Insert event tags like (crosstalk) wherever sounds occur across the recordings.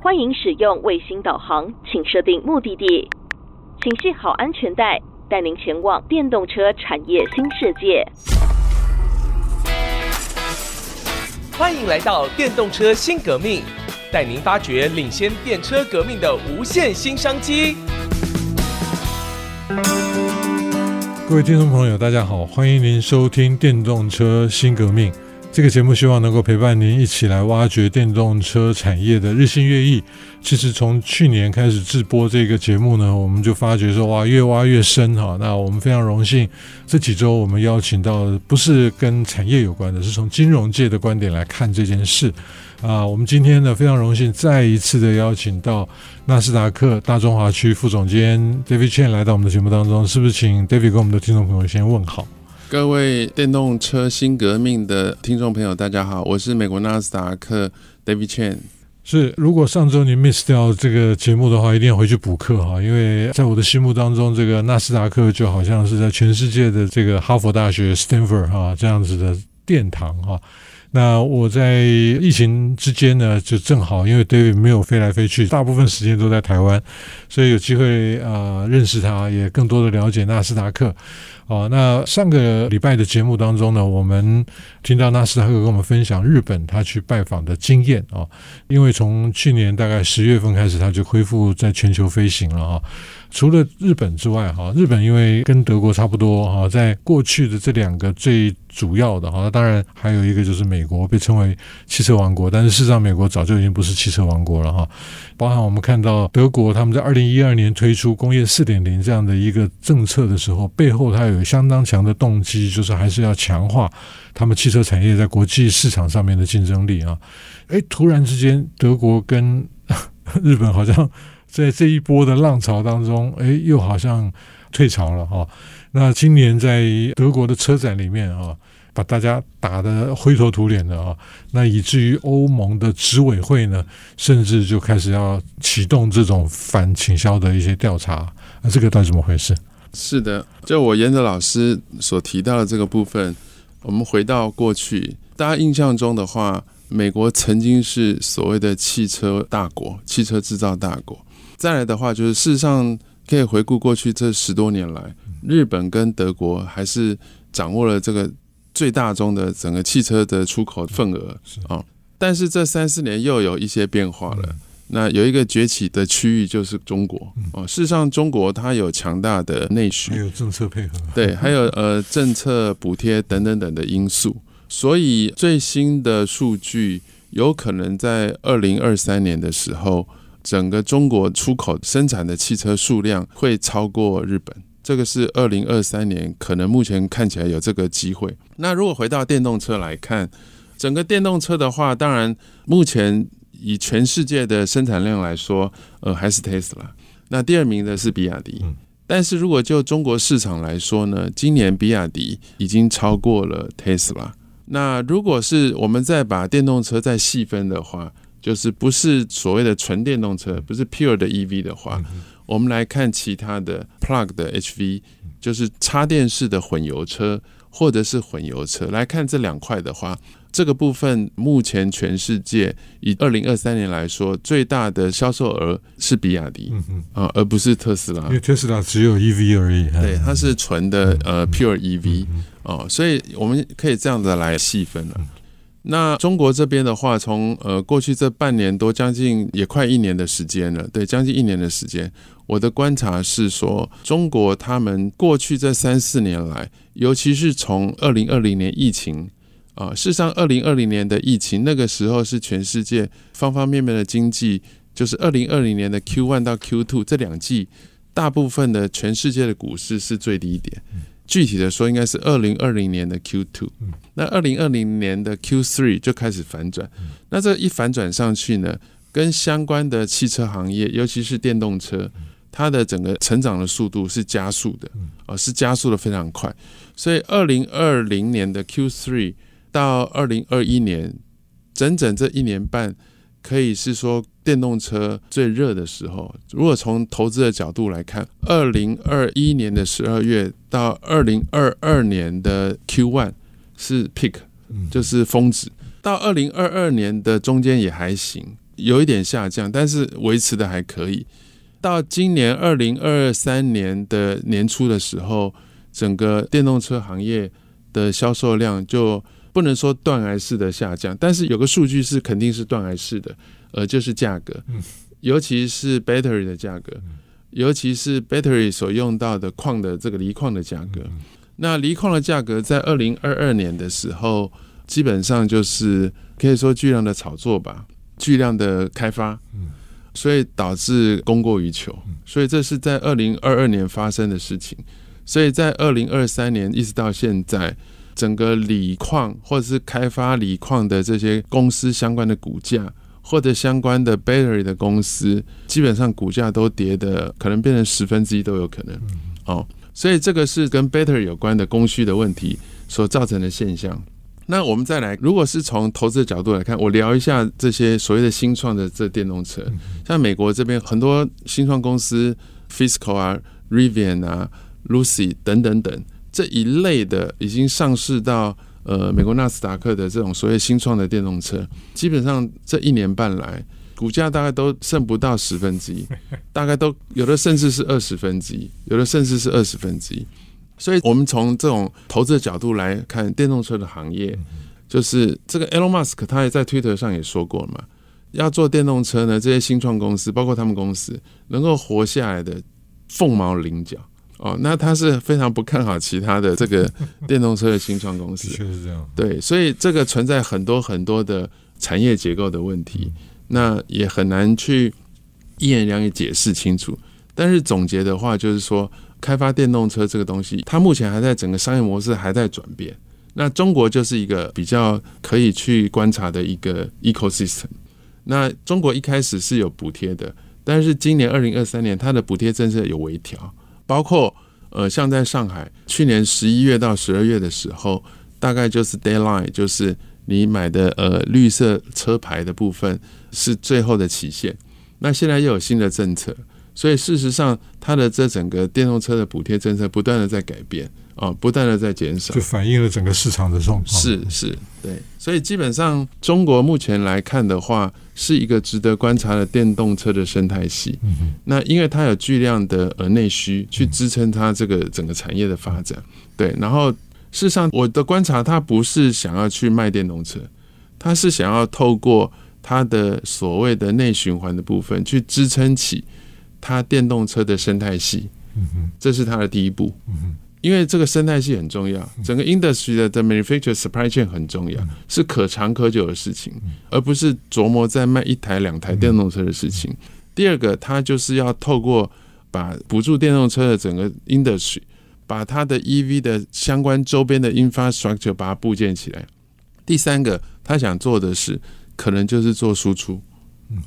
欢迎使用卫星导航，请设定目的地，请系好安全带，带您前往电动车产业新世界。欢迎来到电动车新革命，带您发掘领先电车革命的无限新商机。各位听众朋友，大家好，欢迎您收听《电动车新革命》这个节目，希望能够陪伴您一起来挖掘电动车产业的日新月异。其实从去年开始制播这个节目呢，我们就发觉说，哇，越挖越深哈。那我们非常荣幸，这几周我们邀请到的不是跟产业有关的，是从金融界的观点来看这件事。啊，我们今天呢非常荣幸再一次的邀请到纳斯达克大中华区副总监 David Chen 来到我们的节目当中，是不是请 David 跟我们的听众朋友先问好？各位电动车新革命的听众朋友，大家好，我是美国纳斯达克 David Chen。是，如果上周你 miss 掉这个节目的话，一定要回去补课哈，因为在我的心目当中，这个纳斯达克就好像是在全世界的这个哈佛大学 Stanford 哈这样子的殿堂哈。那我在疫情之间呢，就正好因为 David 没有飞来飞去，大部分时间都在台湾，所以有机会啊、认识他，也更多的了解纳斯达克。哦，那上个礼拜的节目当中呢，我们听到纳斯达克跟我们分享日本他去拜访的经验啊、因为从去年大概十月份开始，他就恢复在全球飞行了啊。除了日本之外，哈，日本因为跟德国差不多，哈，在过去的这两个最主要的，哈，当然还有一个就是美国被称为汽车王国，但是事实上美国早就已经不是汽车王国了，哈。包含我们看到德国他们在二零一二年推出工业四点零这样的一个政策的时候，背后它有相当强的动机，就是还是要强化他们汽车产业在国际市场上面的竞争力啊。诶，突然之间，德国跟 (laughs) 日本好像。在这一波的浪潮当中，哎，又好像退潮了哈。那今年在德国的车展里面啊，把大家打得灰头土脸的啊，那以至于欧盟的执委会呢，甚至就开始要启动这种反倾销的一些调查。那这个到底怎么回事？是的，就我沿着老师所提到的这个部分，我们回到过去，大家印象中的话，美国曾经是所谓的汽车大国，汽车制造大国。再来的话，就是事实上可以回顾过去这十多年来，日本跟德国还是掌握了这个最大宗的整个汽车的出口份额啊。但是这三四年又有一些变化了。那有一个崛起的区域就是中国哦。事实上，中国它有强大的内需，还有政策配合，对，还有呃政策补贴等等等的因素。所以最新的数据有可能在二零二三年的时候。整个中国出口生产的汽车数量会超过日本，这个是二零二三年可能目前看起来有这个机会。那如果回到电动车来看，整个电动车的话，当然目前以全世界的生产量来说，呃，还是 Tesla。那第二名的是比亚迪。但是如果就中国市场来说呢，今年比亚迪已经超过了 Tesla。那如果是我们再把电动车再细分的话，就是不是所谓的纯电动车，不是 pure 的 EV 的话，我们来看其他的 plug 的 HV，就是插电式的混油车或者是混油车。来看这两块的话，这个部分目前全世界以二零二三年来说，最大的销售额是比亚迪嗯啊，而不是特斯拉。因为特斯拉只有 EV 而已，对，它是纯的呃 pure EV 哦，所以我们可以这样子来细分了。那中国这边的话，从呃过去这半年多，将近也快一年的时间了，对，将近一年的时间。我的观察是说，中国他们过去这三四年来，尤其是从二零二零年疫情啊，事实上二零二零年的疫情那个时候是全世界方方面面的经济，就是二零二零年的 Q one 到 Q two 这两季，大部分的全世界的股市是最低点。具体的说，应该是二零二零年的 Q two，那二零二零年的 Q three 就开始反转。那这一反转上去呢，跟相关的汽车行业，尤其是电动车，它的整个成长的速度是加速的，啊，是加速的非常快。所以二零二零年的 Q three 到二零二一年，整整这一年半。可以是说电动车最热的时候。如果从投资的角度来看，二零二一年的十二月到二零二二年的 Q one 是 peak，就是峰值。到二零二二年的中间也还行，有一点下降，但是维持的还可以。到今年二零二三年的年初的时候，整个电动车行业的销售量就不能说断崖式的下降，但是有个数据是肯定是断崖式的，呃，就是价格，尤其是 battery 的价格，尤其是 battery 所用到的矿的这个锂矿的价格。那锂矿的价格在二零二二年的时候，基本上就是可以说巨量的炒作吧，巨量的开发，所以导致供过于求，所以这是在二零二二年发生的事情。所以在二零二三年一直到现在，整个锂矿或者是开发锂矿的这些公司相关的股价，或者相关的 battery 的公司，基本上股价都跌的，可能变成十分之一都有可能，哦。所以这个是跟 battery 有关的供需的问题所造成的现象。那我们再来，如果是从投资的角度来看，我聊一下这些所谓的新创的这电动车。像美国这边很多新创公司，Fisco 啊、Rivian 啊、Lucid 等等等这一类的，已经上市到呃美国纳斯达克的这种所谓新创的电动车，基本上这一年半来。股价大概都剩不到十分之一，(laughs) 大概都有的甚至是二十分之一，有的甚至是二十分之一。所以，我们从这种投资的角度来看电动车的行业，就是这个 Elon Musk 他也在推特上也说过了嘛，要做电动车呢，这些新创公司，包括他们公司能够活下来的凤毛麟角哦。那他是非常不看好其他的这个 (laughs) 电动车的新创公司，确实是这样。对，所以这个存在很多很多的产业结构的问题。那也很难去一言两语解释清楚，但是总结的话就是说，开发电动车这个东西，它目前还在整个商业模式还在转变。那中国就是一个比较可以去观察的一个 ecosystem。那中国一开始是有补贴的，但是今年二零二三年它的补贴政策有微调，包括呃像在上海去年十一月到十二月的时候，大概就是 deadline 就是。你买的呃绿色车牌的部分是最后的期限，那现在又有新的政策，所以事实上它的这整个电动车的补贴政策不断的在改变啊、哦，不断的在减少，就反映了整个市场的状况。是是，对，所以基本上中国目前来看的话，是一个值得观察的电动车的生态系。嗯哼，那因为它有巨量的呃内需去支撑它这个整个产业的发展，对，然后。事实上，我的观察，它不是想要去卖电动车，它是想要透过它的所谓的内循环的部分，去支撑起他电动车的生态系。这是他的第一步。因为这个生态系很重要，整个 industry 的的 manufacture supply chain 很重要，是可长可久的事情，而不是琢磨在卖一台两台电动车的事情。第二个，他就是要透过把补助电动车的整个 industry。把它的 EV 的相关周边的 infrastructure 把它部件起来。第三个，他想做的是，可能就是做输出，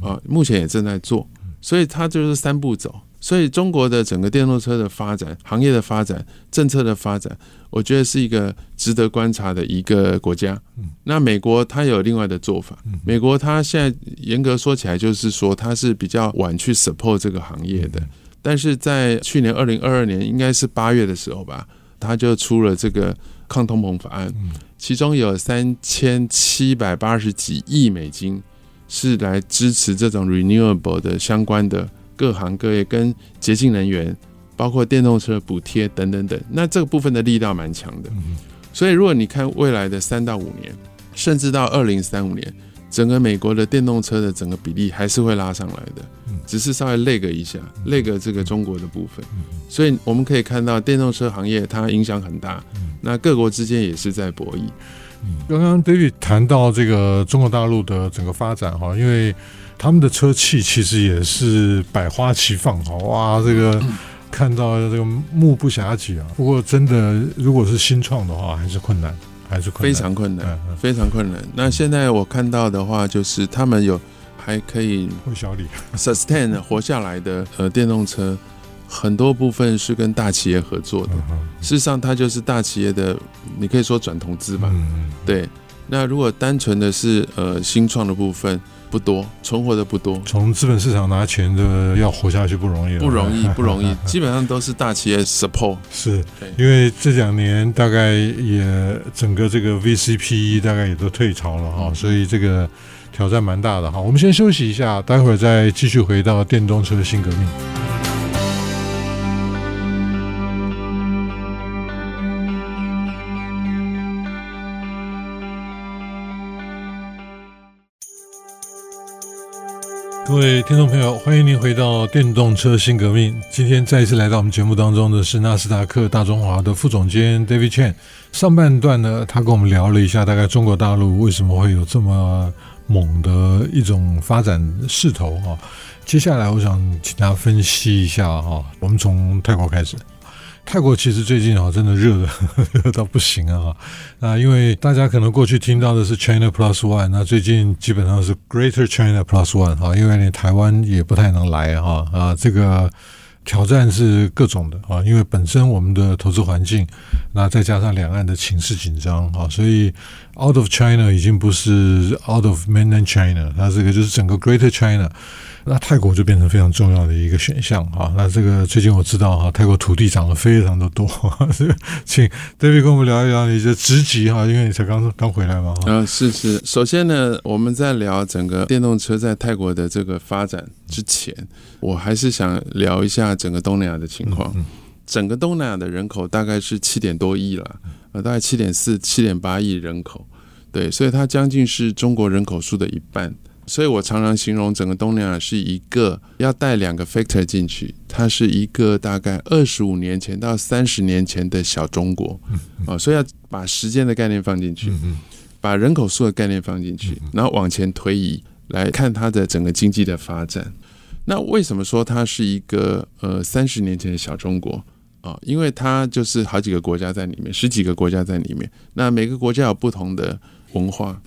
啊，目前也正在做，所以它就是三步走。所以中国的整个电动车的发展、行业的发展、政策的发展，我觉得是一个值得观察的一个国家。那美国它有另外的做法，美国它现在严格说起来，就是说它是比较晚去 support 这个行业的。但是在去年二零二二年，应该是八月的时候吧，它就出了这个抗通膨法案，其中有三千七百八十几亿美金是来支持这种 renewable 的相关的各行各业跟洁净能源，包括电动车补贴等等等。那这个部分的力道蛮强的，所以如果你看未来的三到五年，甚至到二零三五年。整个美国的电动车的整个比例还是会拉上来的，只是稍微 lag 一下累个这个中国的部分，所以我们可以看到电动车行业它影响很大，那各国之间也是在博弈。刚刚 David 谈到这个中国大陆的整个发展哈，因为他们的车企其实也是百花齐放哈，哇，这个看到这个目不暇接啊。不过真的如果是新创的话，还是困难。还是非常困难，非常困难。那现在我看到的话，就是他们有还可以 sustain 活下来的呃电动车，很多部分是跟大企业合作的。事实上，它就是大企业的，你可以说转投资吧。对。那如果单纯的是呃新创的部分。不多，存活的不多。从资本市场拿钱的要活下去不容易，不容易，(laughs) 不容易。基本上都是大企业 support。是，因为这两年大概也整个这个 VCPE 大概也都退潮了哈，所以这个挑战蛮大的哈。我们先休息一下，待会儿再继续回到电动车新革命。各位听众朋友，欢迎您回到电动车新革命。今天再一次来到我们节目当中的是纳斯达克大中华的副总监 David Chen。上半段呢，他跟我们聊了一下，大概中国大陆为什么会有这么猛的一种发展势头啊。接下来，我想请他分析一下哈。我们从泰国开始。泰国其实最近啊，真的热的热 (laughs) 到不行啊！啊，因为大家可能过去听到的是 China Plus One，那最近基本上是 Greater China Plus One 哈，因为连台湾也不太能来哈啊，这个挑战是各种的啊，因为本身我们的投资环境，那再加上两岸的情势紧张啊，所以 Out of China 已经不是 Out of Mainland China，它这个就是整个 Greater China。那泰国就变成非常重要的一个选项啊。那这个最近我知道哈，泰国土地涨得非常的多。(laughs) 请 David 跟我们聊一聊你的职级哈，因为你才刚刚回来嘛。啊，是是。首先呢，我们在聊整个电动车在泰国的这个发展之前，我还是想聊一下整个东南亚的情况。整个东南亚的人口大概是七点多亿了，呃，大概七点四、七点八亿人口。对，所以它将近是中国人口数的一半。所以我常常形容整个东南亚是一个要带两个 factor 进去，它是一个大概二十五年前到三十年前的小中国啊，所以要把时间的概念放进去，把人口数的概念放进去，然后往前推移来看它的整个经济的发展。那为什么说它是一个呃三十年前的小中国啊？因为它就是好几个国家在里面，十几个国家在里面，那每个国家有不同的文化。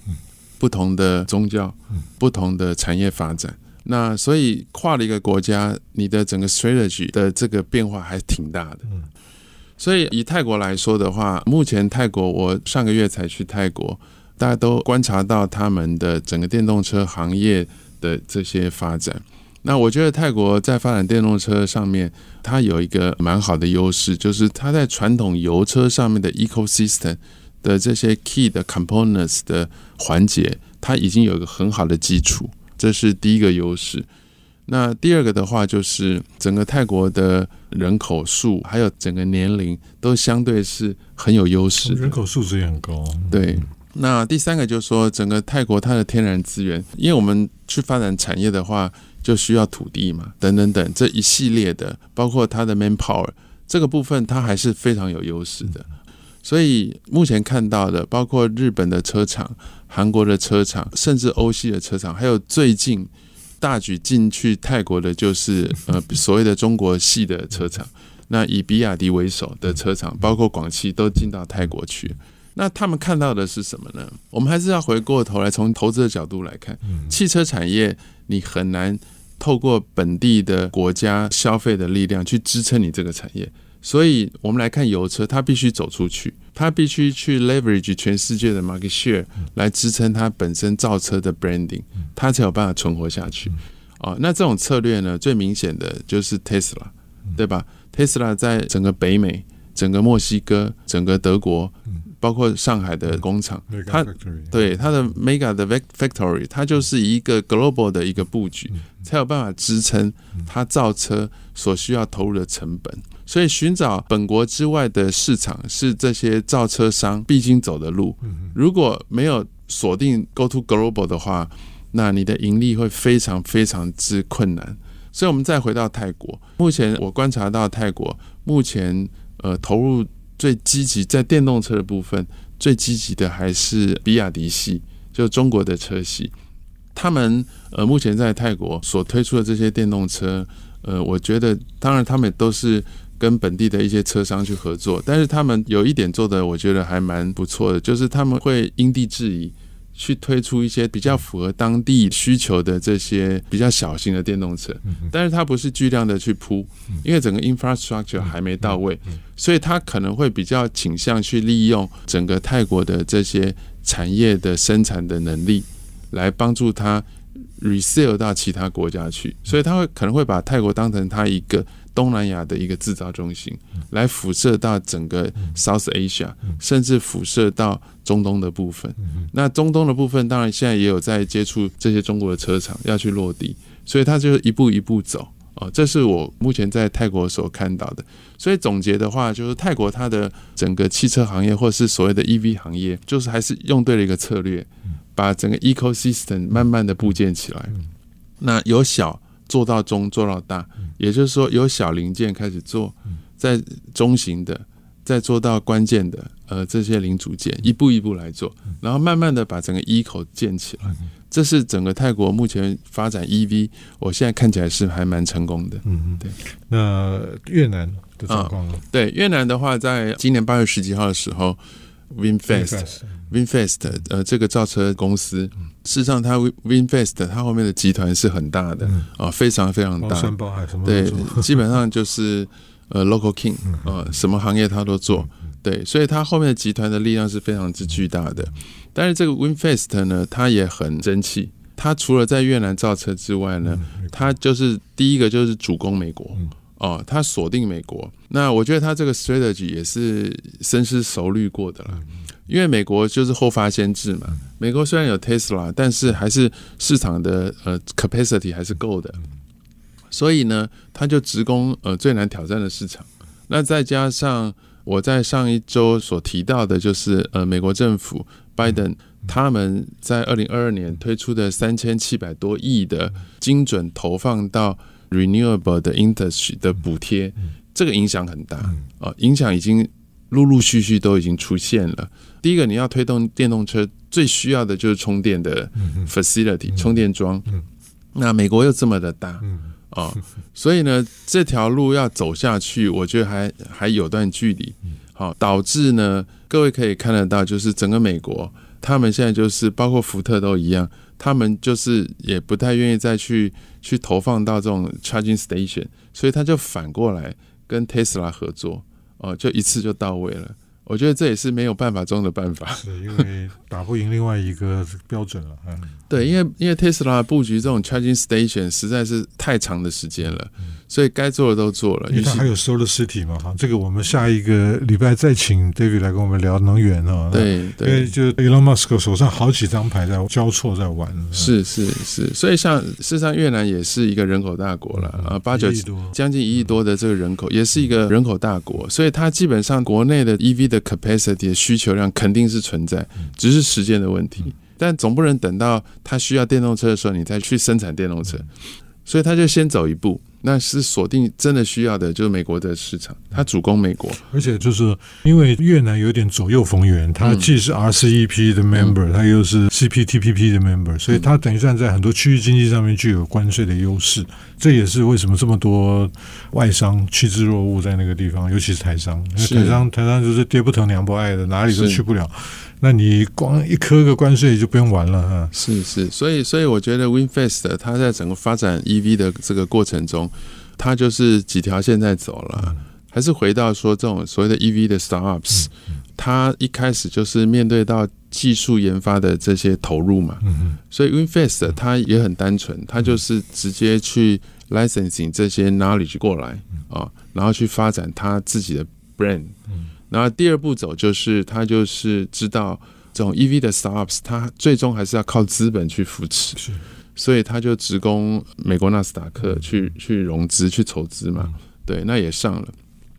不同的宗教，不同的产业发展，那所以跨了一个国家，你的整个 strategy 的这个变化还挺大的。所以以泰国来说的话，目前泰国我上个月才去泰国，大家都观察到他们的整个电动车行业的这些发展。那我觉得泰国在发展电动车上面，它有一个蛮好的优势，就是它在传统油车上面的 ecosystem。的这些 key 的 components 的环节，它已经有一个很好的基础，这是第一个优势。那第二个的话，就是整个泰国的人口数还有整个年龄都相对是很有优势，人口素质也很高。对，那第三个就是说，整个泰国它的天然资源，因为我们去发展产业的话，就需要土地嘛，等等等这一系列的，包括它的 manpower 这个部分，它还是非常有优势的。所以目前看到的，包括日本的车厂、韩国的车厂，甚至欧系的车厂，还有最近大举进去泰国的，就是 (laughs) 呃所谓的中国系的车厂。那以比亚迪为首的车厂，包括广汽都进到泰国去。那他们看到的是什么呢？我们还是要回过头来，从投资的角度来看，汽车产业你很难透过本地的国家消费的力量去支撑你这个产业。所以，我们来看油车，它必须走出去，它必须去 leverage 全世界的 market share 来支撑它本身造车的 branding，它才有办法存活下去。啊，那这种策略呢，最明显的就是 Tesla，对吧？Tesla 在整个北美、整个墨西哥、整个德国，包括上海的工厂，它对它的 mega 的 factory，它就是一个 global 的一个布局，才有办法支撑它造车所需要投入的成本。所以，寻找本国之外的市场是这些造车商必经走的路。如果没有锁定 Go to Global 的话，那你的盈利会非常非常之困难。所以，我们再回到泰国，目前我观察到泰国目前呃投入最积极在电动车的部分，最积极的还是比亚迪系，就中国的车系。他们呃目前在泰国所推出的这些电动车，呃，我觉得当然他们都是。跟本地的一些车商去合作，但是他们有一点做的，我觉得还蛮不错的，就是他们会因地制宜去推出一些比较符合当地需求的这些比较小型的电动车，但是它不是巨量的去铺，因为整个 infrastructure 还没到位，所以它可能会比较倾向去利用整个泰国的这些产业的生产的能力，来帮助它 resell 到其他国家去，所以他会可能会把泰国当成他一个东南亚的一个制造中心，来辐射到整个 South Asia，甚至辐射到中东的部分。那中东的部分当然现在也有在接触这些中国的车厂要去落地，所以他就一步一步走。哦，这是我目前在泰国所看到的。所以总结的话，就是泰国它的整个汽车行业，或是所谓的 EV 行业，就是还是用对了一个策略，把整个 ecosystem 慢慢的布建起来。那由小做到中，做到大，也就是说由小零件开始做，在中型的，再做到关键的，呃，这些零组件，一步一步来做，然后慢慢的把整个 eco 建起来。这是整个泰国目前发展 EV，我现在看起来是还蛮成功的。嗯嗯，对。那越南的状况呢？对，越南的话，在今年八月十几号的时候，VinFast，VinFast，呃，这个造车公司，事实上它 Winfast 它后面的集团是很大的啊，非常非常大，对，(laughs) 基本上就是呃 Local King 啊，什么行业它都做。对，所以它后面的集团的力量是非常之巨大的。但是这个 Winfast 呢，它也很争气。它除了在越南造车之外呢，它就是第一个就是主攻美国哦，他锁定美国。那我觉得他这个 strategy 也是深思熟虑过的了，因为美国就是后发先至嘛。美国虽然有 Tesla，但是还是市场的呃 capacity 还是够的，所以呢，他就直攻呃最难挑战的市场。那再加上。我在上一周所提到的，就是呃，美国政府拜登他们在二零二二年推出的三千七百多亿的精准投放到 renewable 的 industry 的补贴，这个影响很大啊，影响已经陆陆续续都已经出现了。第一个，你要推动电动车，最需要的就是充电的 facility 充电桩，那美国又这么的大。啊、哦，所以呢，这条路要走下去，我觉得还还有段距离。好、哦，导致呢，各位可以看得到，就是整个美国，他们现在就是包括福特都一样，他们就是也不太愿意再去去投放到这种 charging station，所以他就反过来跟 Tesla 合作，哦，就一次就到位了。我觉得这也是没有办法中的办法，是因为打不赢另外一个标准了。嗯，对，因为因为 Tesla 布局这种 charging station 实在是太长的时间了，所以该做的都做了。因为它还有 solar city 嘛，哈，这个我们下一个礼拜再请 David 来跟我们聊能源啊。对，对，因为就 Elon Musk 手上好几张牌在交错在玩。是是是，所以像事实上越南也是一个人口大国了啊，八九将近一亿多的这个人口，也是一个人口大国，所以它基本上国内的 EV 的的 capacity 的需求量肯定是存在，只是时间的问题。但总不能等到它需要电动车的时候，你再去生产电动车，所以他就先走一步。那是锁定真的需要的，就是美国的市场，它主攻美国，而且就是因为越南有点左右逢源，它既是 RCEP 的 member，它又是 CPTPP 的 member，所以它等于算在很多区域经济上面具有关税的优势。这也是为什么这么多外商趋之若鹜在那个地方，尤其是台商，因为台商台商就是爹不疼娘不爱的，哪里都去不了。那你光一颗个关税就不用玩了哈。是是，所以所以我觉得 WinFast 它在整个发展 EV 的这个过程中，它就是几条线在走了。还是回到说这种所谓的 EV 的 startups，它一开始就是面对到技术研发的这些投入嘛。所以 WinFast 它也很单纯，它就是直接去 licensing 这些 knowledge 过来啊，然后去发展它自己的 brand。然后第二步走就是，他就是知道这种 EV 的 startups，他最终还是要靠资本去扶持，是，所以他就直攻美国纳斯达克去去融资去筹资嘛，对，那也上了。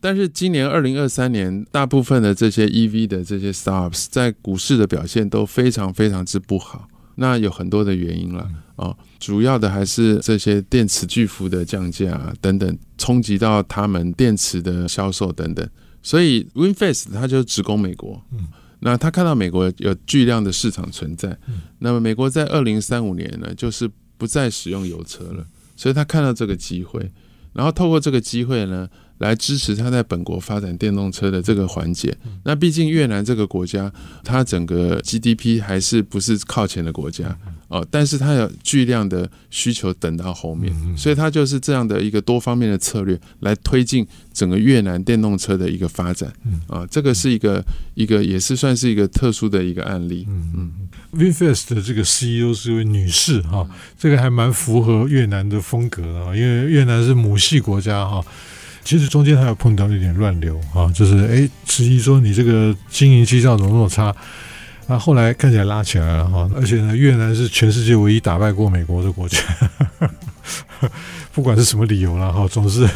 但是今年二零二三年，大部分的这些 EV 的这些 startups 在股市的表现都非常非常之不好，那有很多的原因了啊、哦，主要的还是这些电池巨幅的降价啊等等，冲击到他们电池的销售等等。所以 WinFast 它就直攻美国，嗯，那他看到美国有巨量的市场存在，嗯，那么美国在二零三五年呢，就是不再使用油车了，所以他看到这个机会，然后透过这个机会呢，来支持他在本国发展电动车的这个环节。那毕竟越南这个国家，它整个 GDP 还是不是靠前的国家哦，但是它有巨量的需求等到后面，所以它就是这样的一个多方面的策略来推进整个越南电动车的一个发展啊。这个是一个一个也是算是一个特殊的一个案例。嗯嗯，VinFast 的这个 CEO 是一位女士哈，这个还蛮符合越南的风格的啊，因为越南是母系国家哈。其实中间还有碰到一点乱流啊，就是哎，质疑说你这个经营绩效怎么那么差？那，后来看起来拉起来了哈，而且呢，越南是全世界唯一打败过美国的国家，(laughs) 不管是什么理由了哈，总是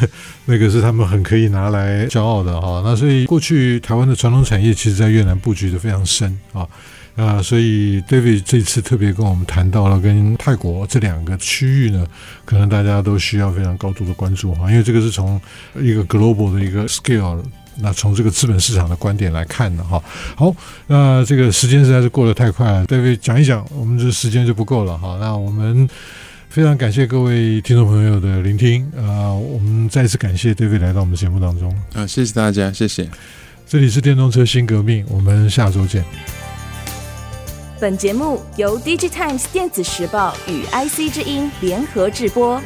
那个是他们很可以拿来骄傲的哈。那所以过去台湾的传统产业，其实在越南布局的非常深啊。啊，所以 David 这次特别跟我们谈到了跟泰国这两个区域呢，可能大家都需要非常高度的关注哈，因为这个是从一个 global 的一个 scale，那从这个资本市场的观点来看呢哈。好，那这个时间实在是过得太快了，David 讲一讲，我们这时间就不够了哈。那我们非常感谢各位听众朋友的聆听啊，我们再次感谢 David 来到我们节目当中啊，谢谢大家，谢谢。这里是电动车新革命，我们下周见。本节目由 DigiTimes 电子时报与 IC 之音联合制播。